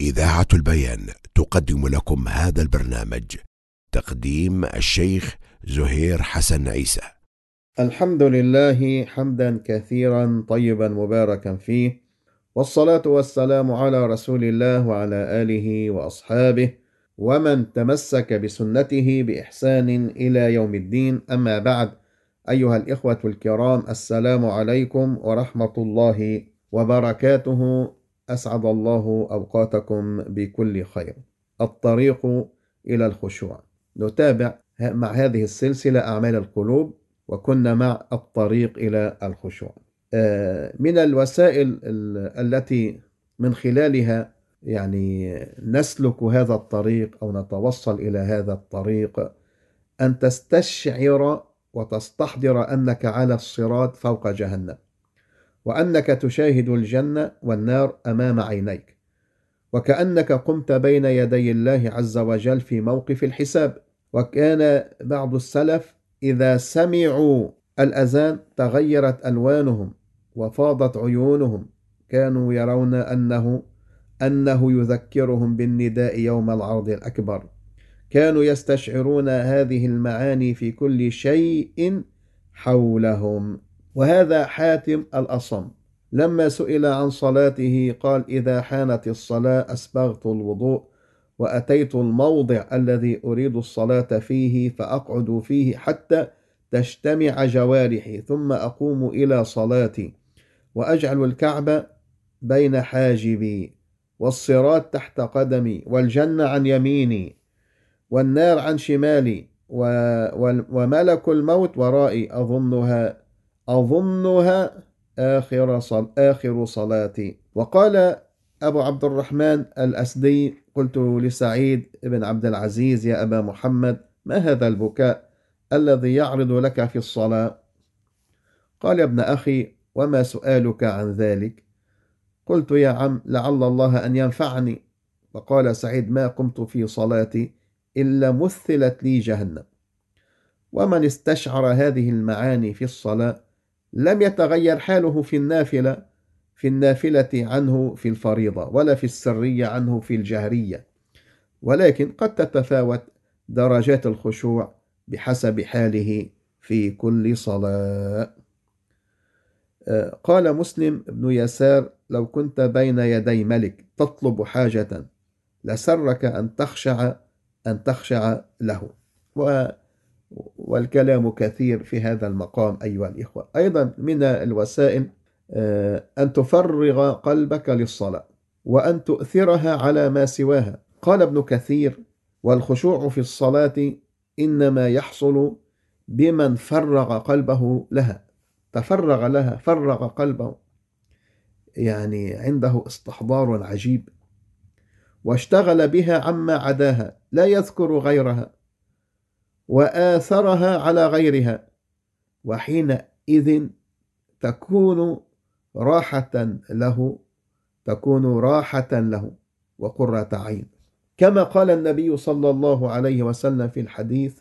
إذاعة البيان تقدم لكم هذا البرنامج تقديم الشيخ زهير حسن عيسى. الحمد لله حمدا كثيرا طيبا مباركا فيه والصلاة والسلام على رسول الله وعلى آله وأصحابه ومن تمسك بسنته بإحسان إلى يوم الدين. أما بعد أيها الإخوة الكرام السلام عليكم ورحمة الله وبركاته. أسعد الله أوقاتكم بكل خير. الطريق إلى الخشوع. نتابع مع هذه السلسلة أعمال القلوب وكنا مع الطريق إلى الخشوع. من الوسائل التي من خلالها يعني نسلك هذا الطريق أو نتوصل إلى هذا الطريق أن تستشعر وتستحضر أنك على الصراط فوق جهنم. وأنك تشاهد الجنة والنار أمام عينيك وكأنك قمت بين يدي الله عز وجل في موقف الحساب. وكان بعض السلف إذا سمعوا الأذان تغيرت ألوانهم وفاضت عيونهم. كانوا يرون أنه أنه يذكرهم بالنداء يوم العرض الأكبر. كانوا يستشعرون هذه المعاني في كل شيء حولهم. وهذا حاتم الأصم. لما سئل عن صلاته قال إذا حانت الصلاة أسبغت الوضوء وأتيت الموضع الذي أريد الصلاة فيه فأقعد فيه حتى تجتمع جوارحي ثم أقوم إلى صلاتي وأجعل الكعبة بين حاجبي والصراط تحت قدمي والجنة عن يميني والنار عن شمالي وملك الموت ورائي أظنها أظنها آخر, صل آخر صلاتي. وقال أبو عبد الرحمن الأسدي قلت لسعيد بن عبد العزيز يا أبا محمد ما هذا البكاء الذي يعرض لك في الصلاة؟ قال يا ابن أخي وما سؤالك عن ذلك؟ قلت يا عم لعل الله أن ينفعني. فقال سعيد ما قمت في صلاتي إلا مثلت لي جهنم. ومن استشعر هذه المعاني في الصلاة؟ لم يتغير حاله في النافلة في النافلة عنه في الفريضة ولا في السرية عنه في الجهرية. ولكن قد تتفاوت درجات الخشوع بحسب حاله في كل صلاة. قال مسلم بن يسار لو كنت بين يدي ملك تطلب حاجة لسرك أن تخشع أن تخشع له. و والكلام كثير في هذا المقام أيها الإخوة. أيضا من الوسائل آه، أن تفرغ قلبك للصلاة وأن تؤثرها على ما سواها. قال ابن كثير والخشوع في الصلاة إنما يحصل بمن فرغ قلبه لها. تفرغ لها فرغ قلبه يعني عنده استحضار عجيب. واشتغل بها عما عداها لا يذكر غيرها. وآثرها على غيرها وحينئذ تكون راحة له تكون راحة له وقرة عين. كما قال النبي صلى الله عليه وسلم في الحديث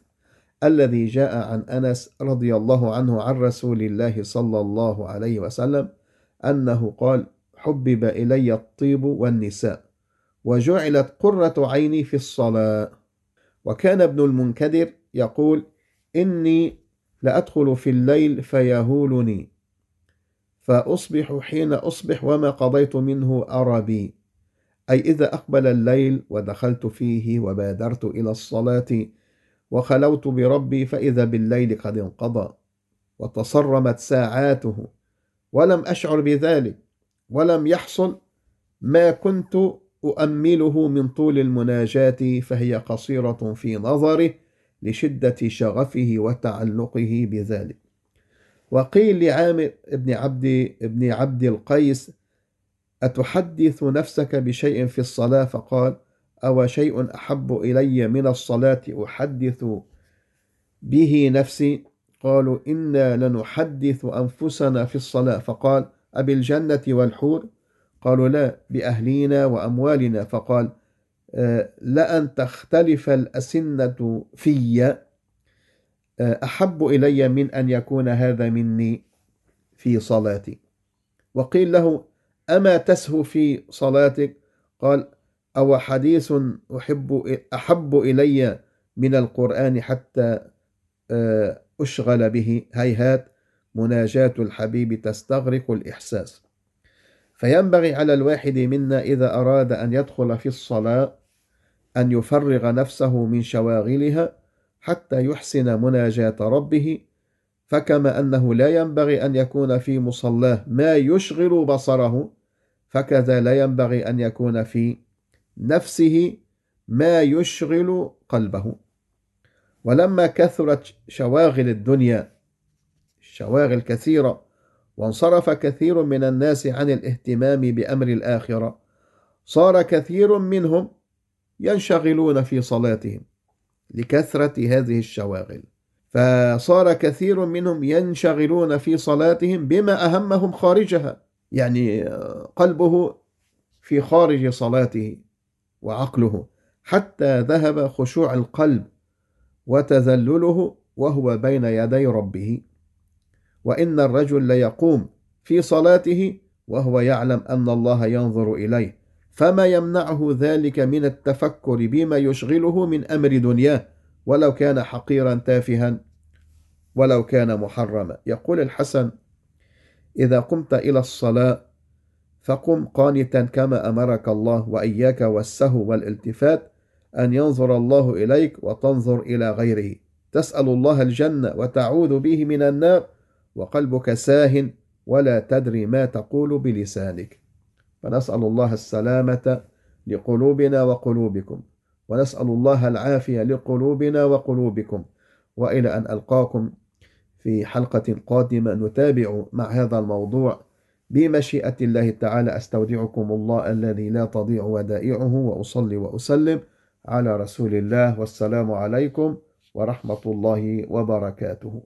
الذي جاء عن أنس رضي الله عنه عن رسول الله صلى الله عليه وسلم أنه قال حبب إلي الطيب والنساء وجعلت قرة عيني في الصلاة وكان ابن المنكدر يقول إني لأدخل في الليل فيهولني فأصبح حين أصبح وما قضيت منه أرى بي أي إذا أقبل الليل ودخلت فيه وبادرت إلى الصلاة وخلوت بربي فإذا بالليل قد انقضى وتصرمت ساعاته. ولم أشعر بذلك ولم يحصل ما كنت أؤمله من طول المناجاة فهي قصيرة في نظره لشدة شغفه وتعلقه بذلك. وقيل لعامر بن عبد بن عبد القيس أتحدث نفسك بشيء في الصلاة؟ فقال أو شيء أحب إلي من الصلاة أحدث به نفسي؟ قالوا إنا لنحدث أنفسنا في الصلاة. فقال أبي الجنة والحور؟ قالوا لا بأهلينا وأموالنا. فقال لأن تختلف الأسنة في آه، أحب إلي من أن يكون هذا مني في صلاتي. وقيل له أما تسهو في صلاتك؟ قال أو حديث أحب أحب إلي من القرآن حتى آه، أشغل به. هيهات مناجاة الحبيب تستغرق الإحساس. فينبغي على الواحد منا إذا أراد أن يدخل في الصلاة أن يفرغ نفسه من شواغلها حتى يحسن مناجاة ربه فكما أنه لا ينبغي أن يكون في مصلاه ما يشغل بصره فكذا لا ينبغي أن يكون في نفسه ما يشغل قلبه. ولما كثرت شواغل الدنيا شواغل كثيرة وانصرف كثير من الناس عن الاهتمام بأمر الآخرة صار كثير منهم ينشغلون في صلاتهم لكثرة هذه الشواغل. فصار كثير منهم ينشغلون في صلاتهم بما أهمهم خارجها. يعني قلبه في خارج صلاته وعقله. حتى ذهب خشوع القلب وتذلله وهو بين يدي ربه. وإن الرجل ليقوم في صلاته وهو يعلم أن الله ينظر إليه. فما يمنعه ذلك من التفكر بما يشغله من أمر دنياه ولو كان حقيرا تافها ولو كان محرما. يقول الحسن إذا قمت إلى الصلاة فقم قانتا كما أمرك الله وإياك والسهو والالتفات أن ينظر الله إليك وتنظر إلى غيره. تسأل الله الجنة وتعوذ به من النار وقلبك ساه ولا تدري ما تقول بلسانك. فنسأل الله السلامة لقلوبنا وقلوبكم. ونسأل الله العافية لقلوبنا وقلوبكم. وإلى أن ألقاكم في حلقة قادمة نتابع مع هذا الموضوع بمشيئة الله تعالى. أستودعكم الله الذي لا تضيع ودائعه وأصلي وأسلم على رسول الله. والسلام عليكم ورحمة الله وبركاته.